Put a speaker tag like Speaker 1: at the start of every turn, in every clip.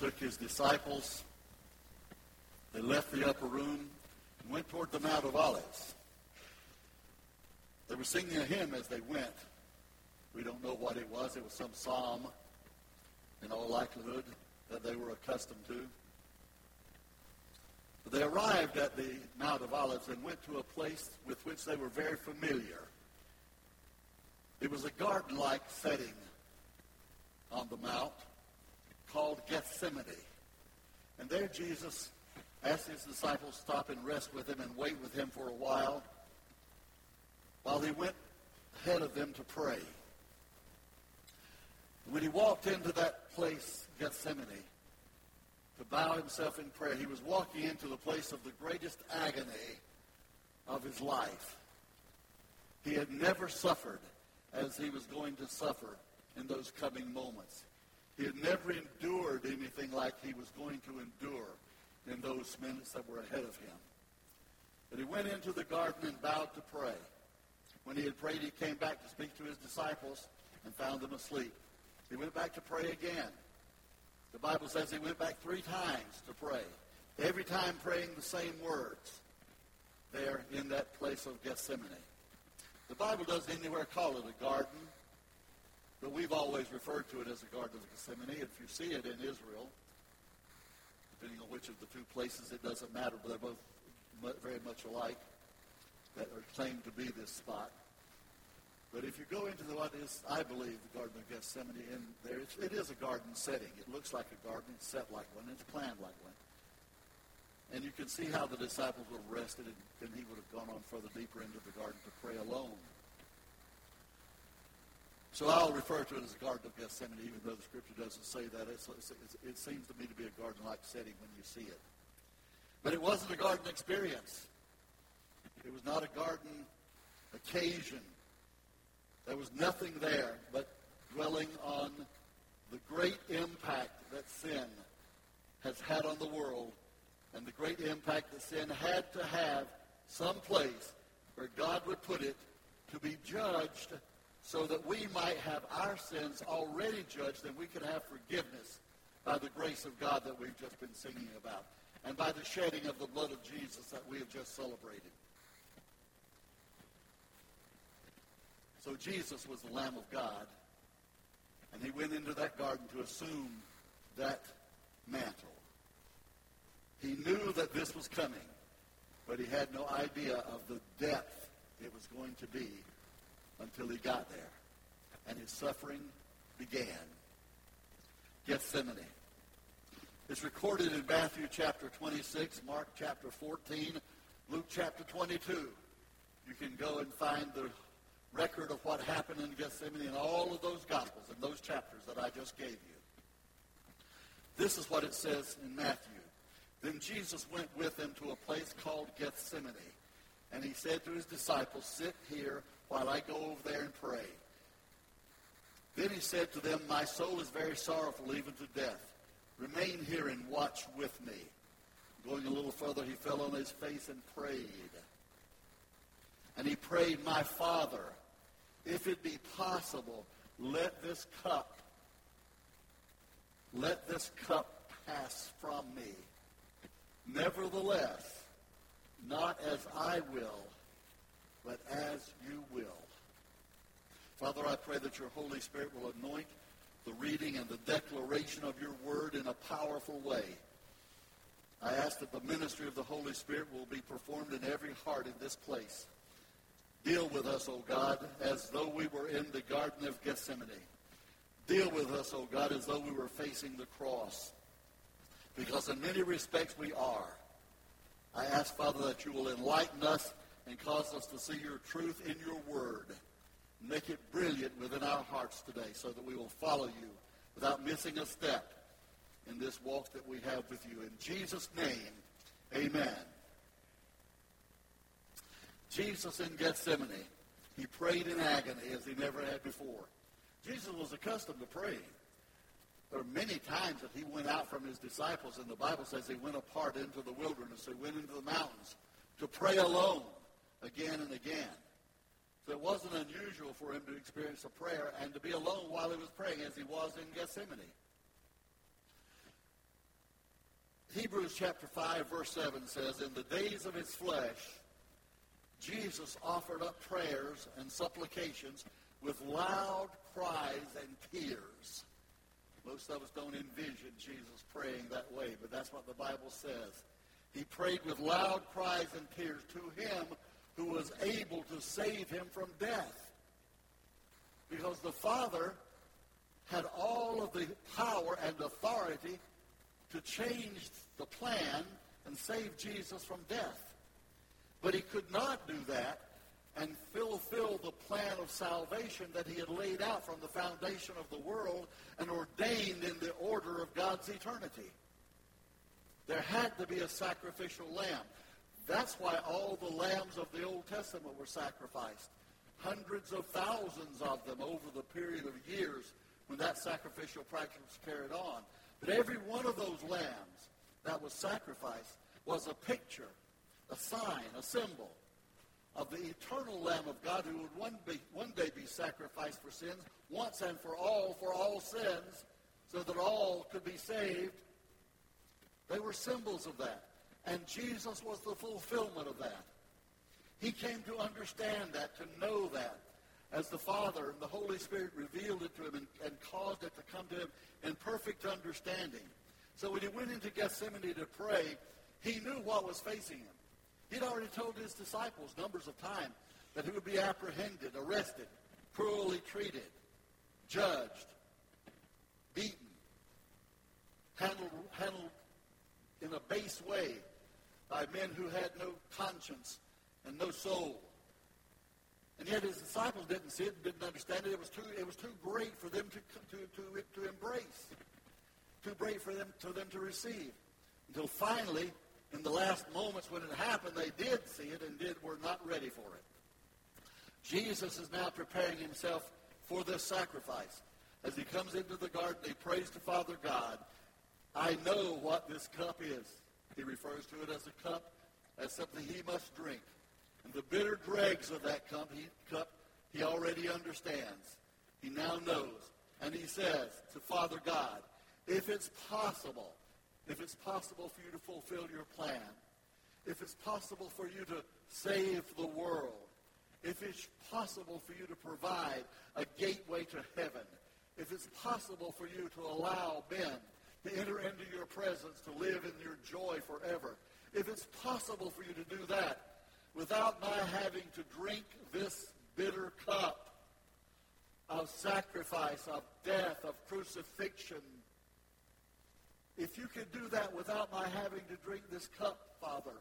Speaker 1: Took his disciples. They left the upper room and went toward the Mount of Olives. They were singing a hymn as they went. We don't know what it was. It was some psalm, in all likelihood, that they were accustomed to. But they arrived at the Mount of Olives and went to a place with which they were very familiar. It was a garden-like setting on the mount called Gethsemane. And there Jesus asked his disciples to stop and rest with him and wait with him for a while while he went ahead of them to pray. When he walked into that place, Gethsemane, to bow himself in prayer, he was walking into the place of the greatest agony of his life. He had never suffered as he was going to suffer in those coming moments. He had never endured anything like he was going to endure in those minutes that were ahead of him. But he went into the garden and bowed to pray. When he had prayed, he came back to speak to his disciples and found them asleep. He went back to pray again. The Bible says he went back three times to pray, every time praying the same words there in that place of Gethsemane. The Bible doesn't anywhere call it a garden, but we've always referred to it as the garden of Gethsemane. If you see it in Israel, depending on which of the two places, it doesn't matter, but they're both very much alike that are claimed to be this spot. But if you go into the, what is, I believe, the Garden of Gethsemane, in there, it is a garden setting. It looks like a garden. It's set like one. It's planned like one. And you can see how the disciples would have rested, and, and he would have gone on further deeper into the garden to pray alone. So I'll refer to it as the Garden of Gethsemane, even though the Scripture doesn't say that. It's, it's, it seems to me to be a garden-like setting when you see it. But it wasn't a garden experience. It was not a garden occasion. There was nothing there but dwelling on the great impact that sin has had on the world and the great impact that sin had to have some place where God would put it to be judged so that we might have our sins already judged and we could have forgiveness by the grace of God that we've just been singing about and by the shedding of the blood of Jesus that we have just celebrated. So Jesus was the Lamb of God, and he went into that garden to assume that mantle. He knew that this was coming, but he had no idea of the depth it was going to be until he got there. And his suffering began. Gethsemane. It's recorded in Matthew chapter 26, Mark chapter 14, Luke chapter 22. You can go and find the record of what happened in Gethsemane in all of those Gospels and those chapters that I just gave you. This is what it says in Matthew. Then Jesus went with them to a place called Gethsemane, and he said to his disciples, Sit here while I go over there and pray. Then he said to them, My soul is very sorrowful, even to death. Remain here and watch with me. Going a little further, he fell on his face and prayed. And he prayed, My Father, if it be possible, let this cup, let this cup pass from me. Nevertheless, not as I will, but as you will. Father, I pray that your Holy Spirit will anoint the reading and the declaration of your word in a powerful way. I ask that the ministry of the Holy Spirit will be performed in every heart in this place. Deal with us, O God, as though we were in the Garden of Gethsemane. Deal with us, O God, as though we were facing the cross. Because in many respects we are. I ask, Father, that you will enlighten us and cause us to see your truth in your word. Make it brilliant within our hearts today so that we will follow you without missing a step in this walk that we have with you. In Jesus' name, amen. Jesus in Gethsemane, he prayed in agony as he never had before. Jesus was accustomed to praying. There are many times that he went out from his disciples, and the Bible says he went apart into the wilderness. He went into the mountains to pray alone again and again. So it wasn't unusual for him to experience a prayer and to be alone while he was praying as he was in Gethsemane. Hebrews chapter 5, verse 7 says, In the days of his flesh, Jesus offered up prayers and supplications with loud cries and tears. Most of us don't envision Jesus praying that way, but that's what the Bible says. He prayed with loud cries and tears to him who was able to save him from death. Because the Father had all of the power and authority to change the plan and save Jesus from death. But he could not do that and fulfill the plan of salvation that he had laid out from the foundation of the world and ordained in the order of God's eternity. There had to be a sacrificial lamb. That's why all the lambs of the Old Testament were sacrificed. Hundreds of thousands of them over the period of years when that sacrificial practice was carried on. But every one of those lambs that was sacrificed was a picture, a sign, a symbol of the eternal Lamb of God who would one, be, one day be sacrificed for sins, once and for all, for all sins, so that all could be saved. They were symbols of that. And Jesus was the fulfillment of that. He came to understand that, to know that, as the Father and the Holy Spirit revealed it to him and, and caused it to come to him in perfect understanding. So when he went into Gethsemane to pray, he knew what was facing him. He'd already told his disciples numbers of times that he would be apprehended, arrested, cruelly treated, judged, beaten, handled, handled in a base way by men who had no conscience and no soul. And yet his disciples didn't see it, didn't understand it. It was too, it was too great for them to, to, to, to embrace, too great for them, to them to receive. Until finally, in the last moments when it happened, they did see it and did were not ready for it. Jesus is now preparing himself for this sacrifice. As he comes into the garden, he prays to Father God. I know what this cup is. He refers to it as a cup, as something he must drink. And the bitter dregs of that cup he, cup, he already understands. He now knows. And he says to Father God, if it's possible, if it's possible for you to fulfill your plan, if it's possible for you to save the world, if it's possible for you to provide a gateway to heaven, if it's possible for you to allow men to enter into your presence, to live in your joy forever, if it's possible for you to do that without my having to drink this bitter cup of sacrifice, of death, of crucifixion, if you could do that without my having to drink this cup, Father,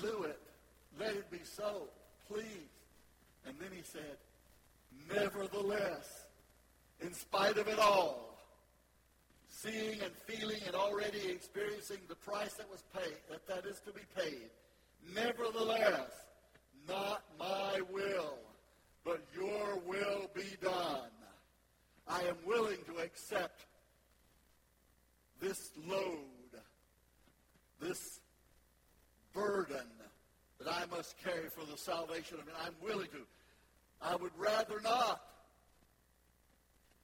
Speaker 1: do it. Let it be so, please. And then he said, Nevertheless, in spite of it all, seeing and feeling and already experiencing the price that was paid, that, that is to be paid, nevertheless, not my will, but your will be done. I am willing to accept this load, this burden that I must carry for the salvation of men. I'm willing to. I would rather not,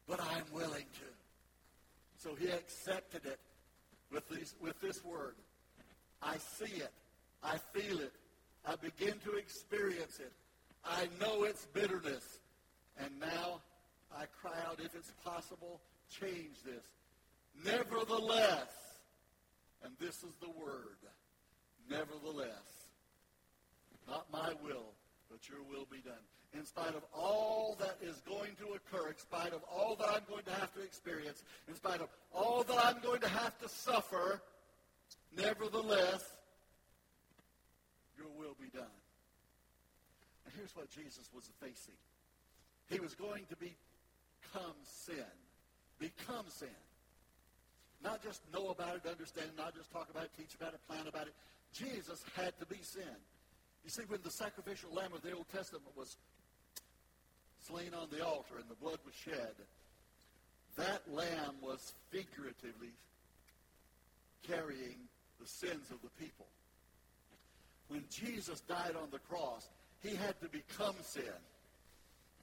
Speaker 1: but I'm willing to. So he accepted it with, these, with this word. I see it. I feel it. I begin to experience it. I know its bitterness. And now I cry out, if it's possible, change this. Nevertheless, and this is the word, nevertheless, not my will, but your will be done. In spite of all that is going to occur, in spite of all that I'm going to have to experience, in spite of all that I'm going to have to suffer, nevertheless, your will be done. And here's what Jesus was facing. He was going to become sin. Become sin. Not just know about it, understand it, not just talk about it, teach about it, plan about it. Jesus had to be sin. You see, when the sacrificial lamb of the Old Testament was slain on the altar and the blood was shed, that lamb was figuratively carrying the sins of the people. When Jesus died on the cross, he had to become sin.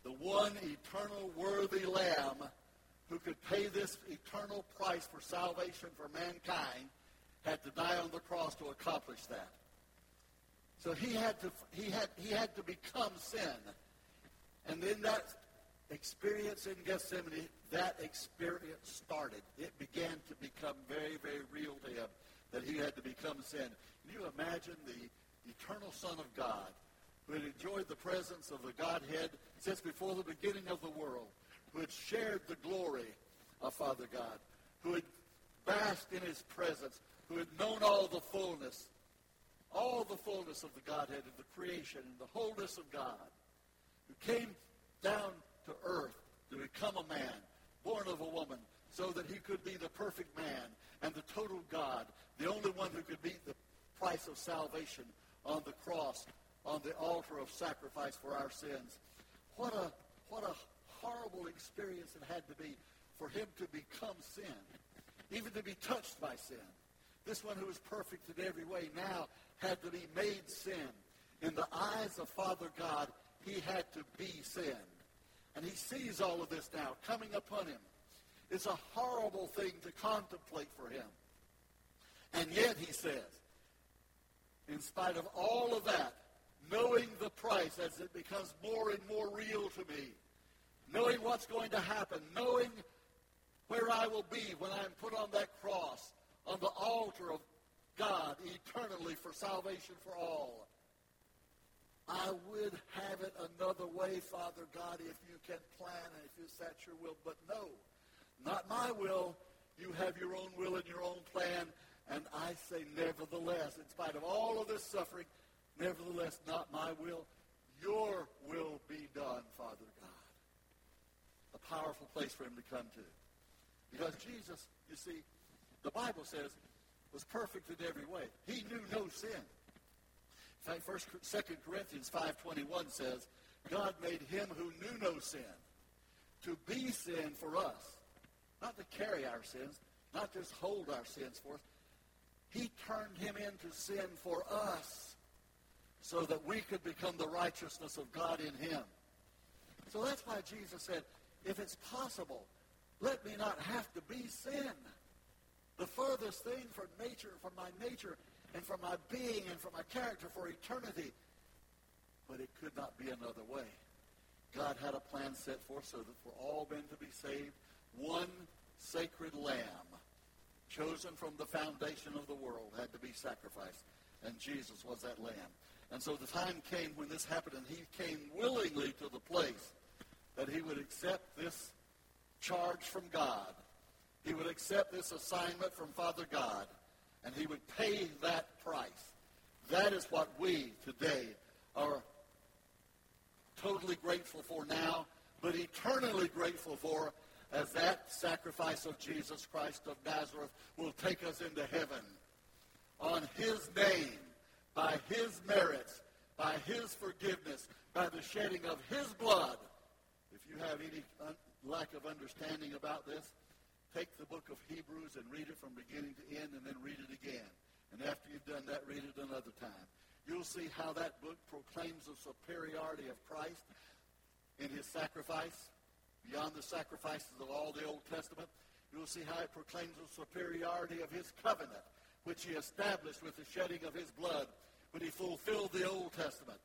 Speaker 1: The one eternal worthy lamb who could pay this eternal price for salvation for mankind had to die on the cross to accomplish that. So he had to he had he had to become sin. And then that experience in Gethsemane, that experience started. It began to become very, very real to him that he had to become sin. Can you imagine the eternal Son of God who had enjoyed the presence of the Godhead since before the beginning of the world, who had shared the glory of Father God, who had basked in his presence, who had known all the fullness, all the fullness of the Godhead, of the creation, and the wholeness of God, came down to earth to become a man, born of a woman, so that he could be the perfect man and the total God, the only one who could meet the price of salvation on the cross, on the altar of sacrifice for our sins. What a, what a horrible experience it had to be for him to become sin, even to be touched by sin. This one who was perfect in every way now had to be made sin. In the eyes of Father God, he had to be sin. And he sees all of this now coming upon him. It's a horrible thing to contemplate for him. And yet, he says, in spite of all of that, knowing the price as it becomes more and more real to me, knowing what's going to happen, knowing where I will be when I'm put on that cross, on the altar of God eternally for salvation for all. I would have it another way, Father God, if you can plan and if it's that your will. But no, not my will. You have your own will and your own plan. And I say, nevertheless, in spite of all of this suffering, nevertheless, not my will. Your will be done, Father God. A powerful place for him to come to. Because Jesus, you see, the Bible says, was perfect in every way. He knew no sin. In fact, First, Second Corinthians 5.21 says, God made him who knew no sin to be sin for us. Not to carry our sins, not just hold our sins for us. He turned him into sin for us so that we could become the righteousness of God in him. So that's why Jesus said, if it's possible, let me not have to be sin. The furthest thing from nature, from my nature, and from my being and from my character for eternity. But it could not be another way. God had a plan set forth so that for all men to be saved, one sacred lamb chosen from the foundation of the world had to be sacrificed. And Jesus was that lamb. And so the time came when this happened, and he came willingly to the place that he would accept this charge from God. He would accept this assignment from Father God and he would pay that price. That is what we today are totally grateful for now, but eternally grateful for as that sacrifice of Jesus Christ of Nazareth will take us into heaven. On his name, by his merits, by his forgiveness, by the shedding of his blood. If you have any un- lack of understanding about this, take the book of Hebrews and read it from beginning to end and then read it again. And after you've done that, read it another time. You'll see how that book proclaims the superiority of Christ in his sacrifice beyond the sacrifices of all the Old Testament. You'll see how it proclaims the superiority of his covenant, which he established with the shedding of his blood when he fulfilled the Old Testament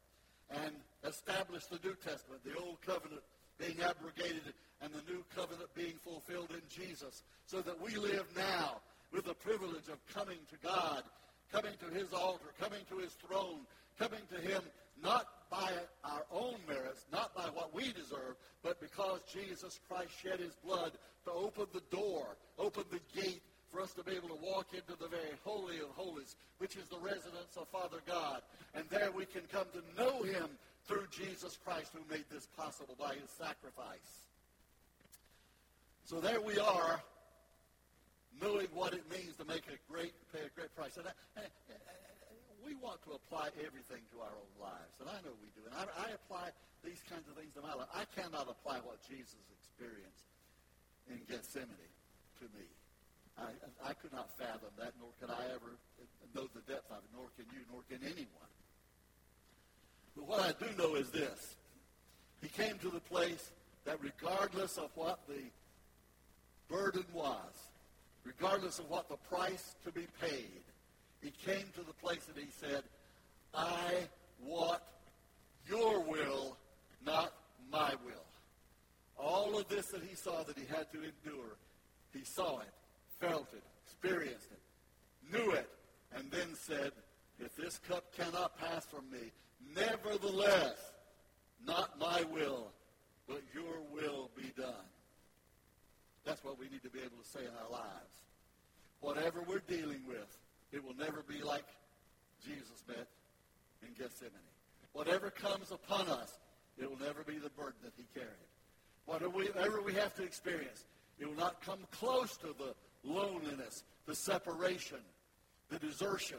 Speaker 1: and established the New Testament, the Old Covenant being abrogated and the new covenant being fulfilled in Jesus, so that we live now with the privilege of coming to God, coming to his altar, coming to his throne, coming to him not by our own merits, not by what we deserve, but because Jesus Christ shed his blood to open the door, open the gate for us to be able to walk into the very holy of holies, which is the residence of Father God. And there we can come to know him through Jesus Christ who made this possible by his sacrifice. So there we are, knowing what it means to make a great, pay a great price. And, I, and, we want to apply everything to our own lives, and I know we do. And I, I apply these kinds of things to my life. I cannot apply what Jesus experienced in Gethsemane to me. I, I could not fathom that, nor could I ever know the depth of it, nor can you, nor can anyone. But what I do know is this. He came to the place that regardless of what the burden was, regardless of what the price to be paid, he came to the place that he said, I want your will, not my will. All of this that he saw that he had to endure, he saw it, felt it, experienced it, knew it, and then said, if this cup cannot pass from me, nevertheless, not my will, but your will be done. That's what we need to be able to say in our lives. Whatever we're dealing with, it will never be like Jesus met in Gethsemane. Whatever comes upon us, it will never be the burden that he carried. Whatever we have to experience, it will not come close to the loneliness, the separation, the desertion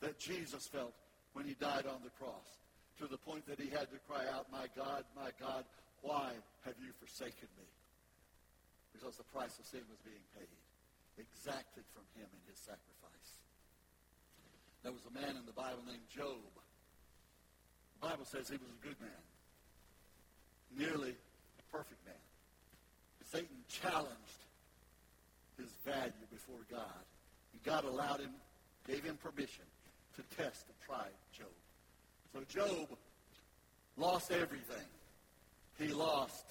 Speaker 1: that Jesus felt when he died on the cross, to the point that he had to cry out, My God, my God, why have you forsaken me? Because the price of sin was being paid, exacted from him in his sacrifice. There was a man in the Bible named Job. The Bible says he was a good man, nearly a perfect man. Satan challenged his value before God. And God allowed him, gave him permission to test and try Job. So Job lost everything. He lost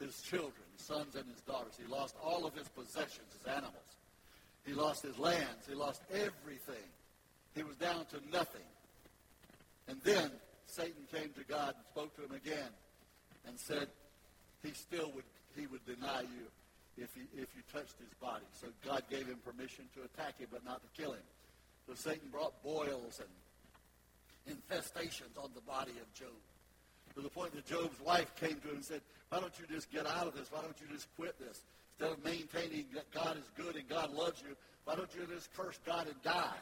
Speaker 1: his children, his sons and his daughters. He lost all of his possessions, his animals. He lost his lands. He lost everything. He was down to nothing. And then Satan came to God and spoke to him again and said he still would he would deny you if he if you touched his body. So God gave him permission to attack him but not to kill him. So Satan brought boils and infestations on the body of Job. To the point that Job's wife came to him and said, why don't you just get out of this? Why don't you just quit this? Instead of maintaining that God is good and God loves you, why don't you just curse God and die?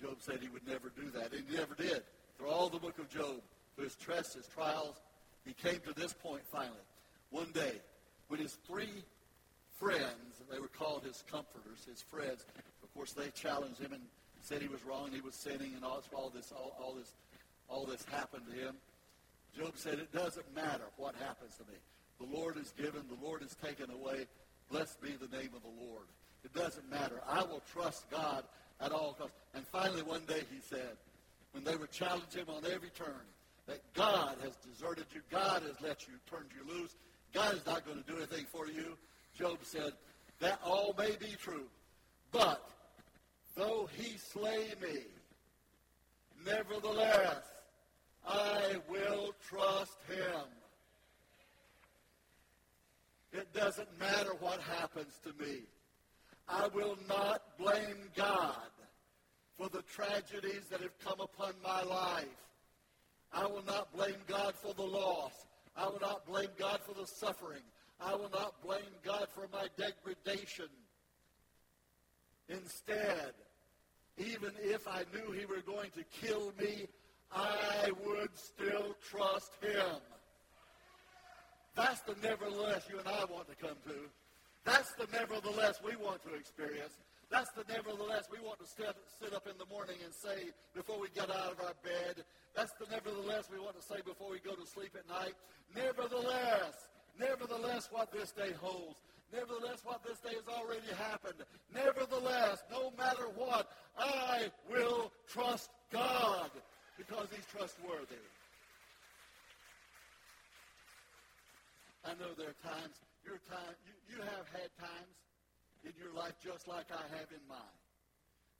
Speaker 1: Job said he would never do that, and he never did. Through all the book of Job, through his tests, his trials, he came to this point finally. One day, when his three friends, they were called his comforters, his friends, course, they challenged him and said he was wrong, he was sinning, and all, all this, all, all this, all this happened to him. Job said, "It doesn't matter what happens to me. The Lord is given, the Lord is taken away. Blessed be the name of the Lord. It doesn't matter. I will trust God at all costs." And finally, one day he said, when they would challenge him on every turn, that God has deserted you, God has let you, turned you loose, God is not going to do anything for you. Job said, that all may be true, but Though he slay me, nevertheless, I will trust him. It doesn't matter what happens to me. I will not blame God for the tragedies that have come upon my life. I will not blame God for the loss. I will not blame God for the suffering. I will not blame God for my degradation. Instead, even if I knew he were going to kill me, I would still trust him. That's the nevertheless you and I want to come to. That's the nevertheless we want to experience. That's the nevertheless we want to sit, sit up in the morning and say before we get out of our bed. That's the nevertheless we want to say before we go to sleep at night. Nevertheless, nevertheless what this day holds. Nevertheless, what this day has already happened. Nevertheless, no matter what, I will trust God because he's trustworthy. I know there are times, your time, you, you have had times in your life just like I have in mine.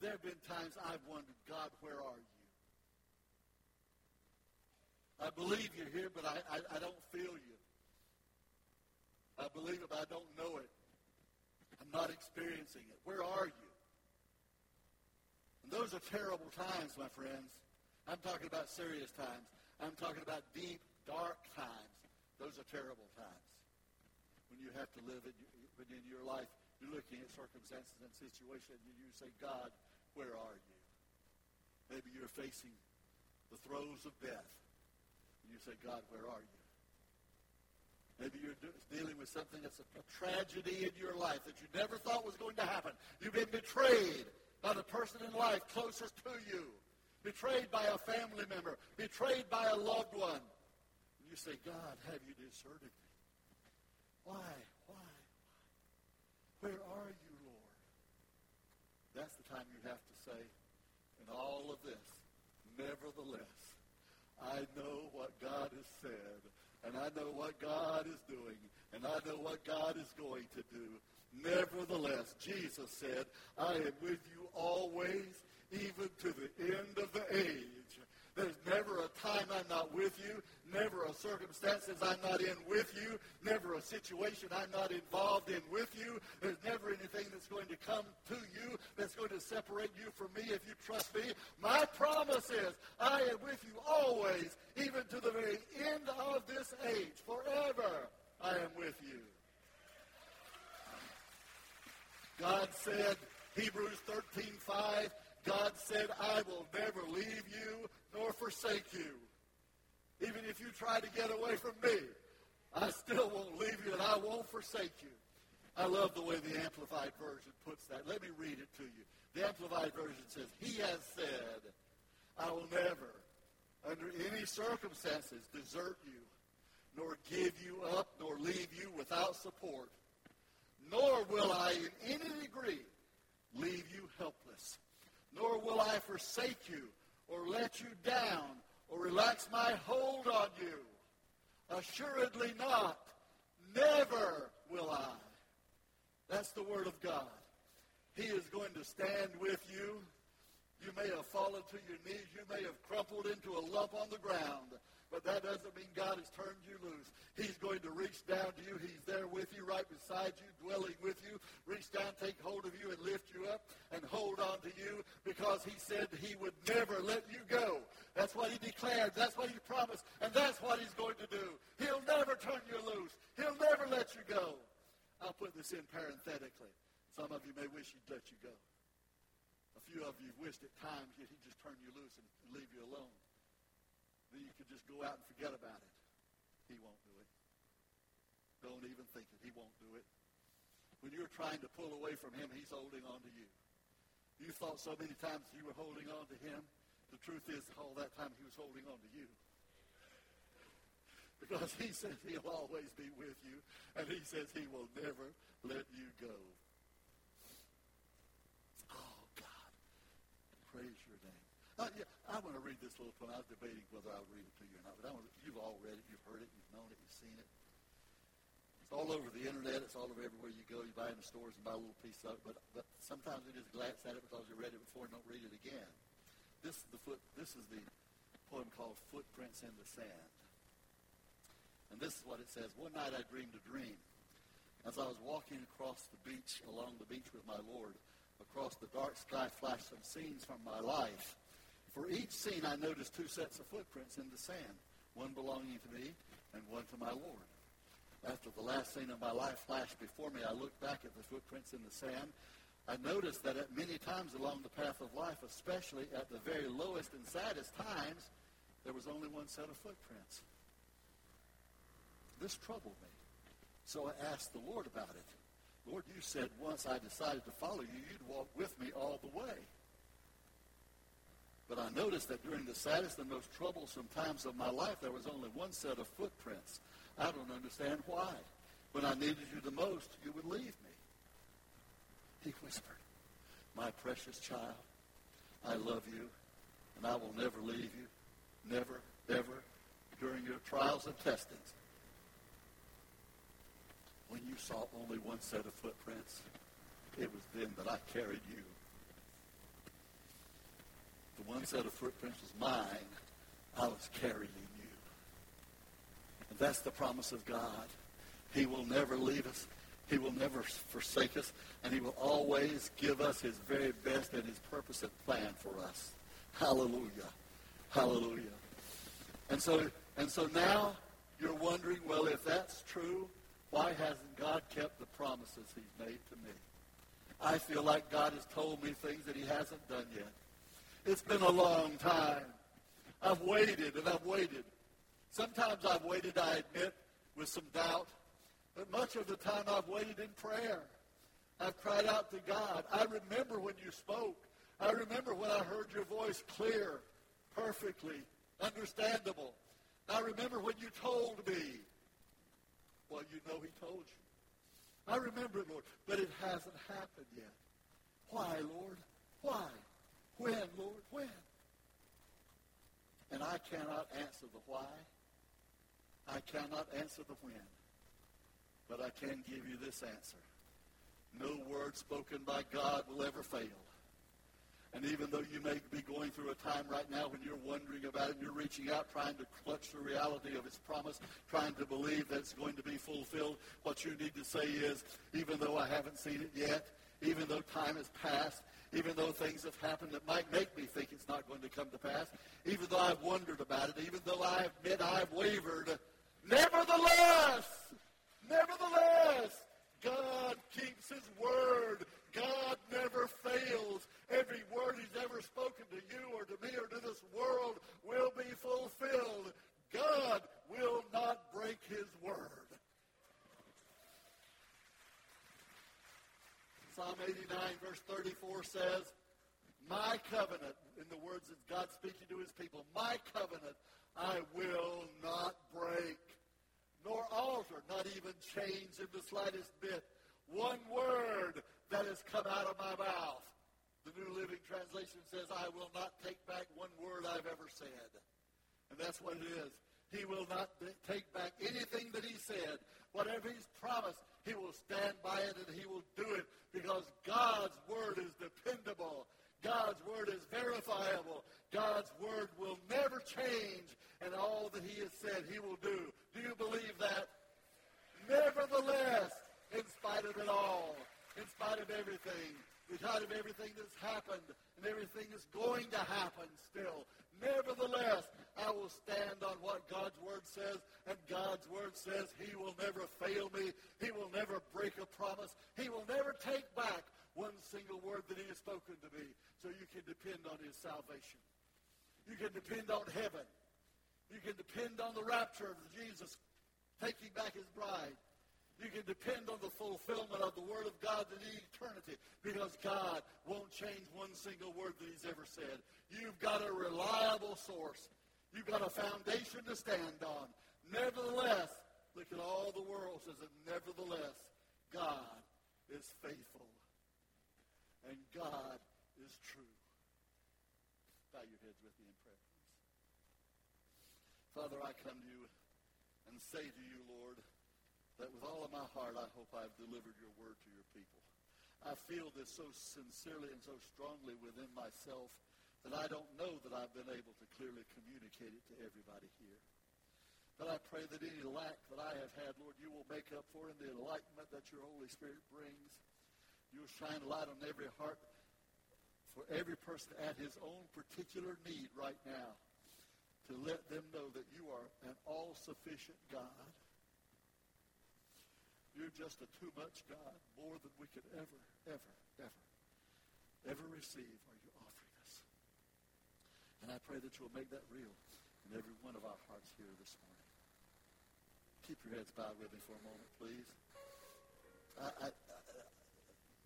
Speaker 1: There have been times I've wondered, God, where are you? I believe you're here, but I, I, I don't feel you. I believe it, but I don't know it. I'm not experiencing it. Where are you? And those are terrible times, my friends. I'm talking about serious times. I'm talking about deep, dark times. Those are terrible times. When you have to live in, in your life, you're looking at circumstances and situations, and you say, God, where are you? Maybe you're facing the throes of death. And you say, God, where are you? Maybe you're dealing with something that's a, tragedy in your life that you never thought was going to happen. You've been betrayed by the person in life closest to you, betrayed by a family member, betrayed by a loved one. And you say, God, have you deserted me? Why? Why? Why? Where are you, Lord? That's the time you have to say, in all of this, nevertheless, I know what God has said, and I know what God is doing, and I know what God is going to do. Nevertheless, Jesus said, I am with you always, even to the end of the age. There's never a time I'm not with you, never a circumstances I'm not in with you, never a situation I'm not involved in with to separate you from me if you trust me. My promise is I am with you always, even to the very end of this age. Forever I am with you. God said, Hebrews 13, 5, God said, I will never leave you nor forsake you. Even if you try to get away from me, I still won't leave you and I won't forsake you. I love the way the Amplified Version puts that. Let me read it to you. The Amplified Version says, He has said, I will never, under any circumstances, desert you, nor give you up, nor leave you without support. Nor will I in any degree leave you helpless. Nor will I forsake you or let you down or relax my hold on you. Assuredly not. Never will I. That's the word of God. He is going to stand with you. You may have fallen to your knees. You may have crumpled into a lump on the ground. But that doesn't mean God has turned you loose. He's going to reach down to you. He's there with you, right beside you, dwelling with you. Reach down, take hold of you, and lift you up and hold on to you because he said he would never let you go. That's what he declared. That's what he promised. And that's what he's going to do. He'll never turn you loose. He'll never let you go. I'll put this in parenthetically. Some of you may wish he'd let you go. A few of you wished at times that he'd just turn you loose and leave you alone then you could just go out and forget about it. He won't do it. Don't even think it. He won't do it. When you're trying to pull away from him, he's holding on to you. You thought so many times you were holding on to him. The truth is, all that time he was holding on to you. Because he says he'll always be with you, and he says he will never let you go. Oh, God. Praise your name. Uh, I want to read this little poem. I was debating whether I would read it to you or not, but I want to, you've all read it, you've heard it, you've known it, you've seen it. It's all over the internet. It's all over everywhere you go. You buy in the stores and buy a little piece of it, but, but sometimes we just glance at it because you read it before and don't read it again. This is the foot. This is the poem called "Footprints in the Sand," and this is what it says. One night I dreamed a dream. As I was walking across the beach, along the beach with my Lord, across the dark sky flashed some scenes from my life. For each scene, I noticed two sets of footprints in the sand, one belonging to me and one to my Lord. After the last scene of my life flashed before me, I looked back at the footprints in the sand. I noticed that at many times along the path of life, especially at the very lowest and saddest times, there was only one set of footprints. This troubled me. So I asked the Lord about it. Lord, you said once I decided to follow you, you'd walk with me all the way. But I noticed that during the saddest and most troublesome times of my life, there was only one set of footprints. I don't understand why. When I needed you the most, you would leave me. He whispered, My precious child, I love you, and I will never leave you. Never, ever, during your trials and testings. When you saw only one set of footprints, it was then that I carried you one set of footprints was mine. I was carrying you. And that's the promise of God. He will never leave us. He will never forsake us. And he will always give us his very best and his purpose and plan for us. Hallelujah. Hallelujah. And so, and so now you're wondering, well, if that's true, why hasn't God kept the promises he's made to me? I feel like God has told me things that he hasn't done yet. It's been a long time. I've waited and I've waited. Sometimes I've waited, I admit, with some doubt. But much of the time I've waited in prayer. I've cried out to God. I remember when you spoke. I remember when I heard your voice clear, perfectly, understandable. I remember when you told me. Well, you know he told you. I remember it, Lord, but it hasn't happened yet. Why, Lord? Why? When, Lord? When? And I cannot answer the why. I cannot answer the when. But I can give you this answer. No word spoken by God will ever fail. And even though you may be going through a time right now when you're wondering about it, and you're reaching out, trying to clutch the reality of his promise, trying to believe that it's going to be fulfilled, what you need to say is, even though I haven't seen it yet, even though time has passed, even though things have happened that might make me think it's not going to come to pass, even though I've wondered about it, even though I admit I've wavered, nevertheless, nevertheless, God keeps his word. God never fails. Every word he's ever spoken to you or to me or to this world will be fulfilled. God will not break his word. Psalm 89, verse 34 says, My covenant, in the words of God speaking to his people, my covenant I will not break, nor alter, not even change in the slightest bit. One word that has come out of my mouth. The New Living Translation says, I will not take back one word I've ever said. And that's what it is. He will not take back anything that he said. Whatever he's promised, he will stand by it and he will do it because God's word is dependable. God's word is verifiable. God's word will never change. And all that he has said, he will do. Do you believe that? Nevertheless, in spite of it all, in spite of everything, in spite of everything that's happened and everything that's going to happen still. Nevertheless, I will stand on what God's word says, and God's word says he will never fail me. He will never break a promise. He will never take back one single word that he has spoken to me. So you can depend on his salvation. You can depend on heaven. You can depend on the rapture of Jesus taking back his bride. You can depend on the fulfillment of the Word of God in eternity because God won't change one single word that He's ever said. You've got a reliable source. You've got a foundation to stand on. Nevertheless, look at all the world says that nevertheless, God is faithful. And God is true. Bow your heads with me in prayer, please. Father, I come to you and say to you, Lord, that with all of my heart, I hope I've delivered your word to your people. I feel this so sincerely and so strongly within myself that I don't know that I've been able to clearly communicate it to everybody here. But I pray that any lack that I have had, Lord, you will make up for in the enlightenment that your Holy Spirit brings. You'll shine light on every heart for every person at his own particular need right now to let them know that you are an all-sufficient God you're just a too much God, more than we could ever, ever, ever, ever receive are you offering us. And I pray that you'll make that real in every one of our hearts here this morning. Keep your heads bowed with me for a moment, please. I, I,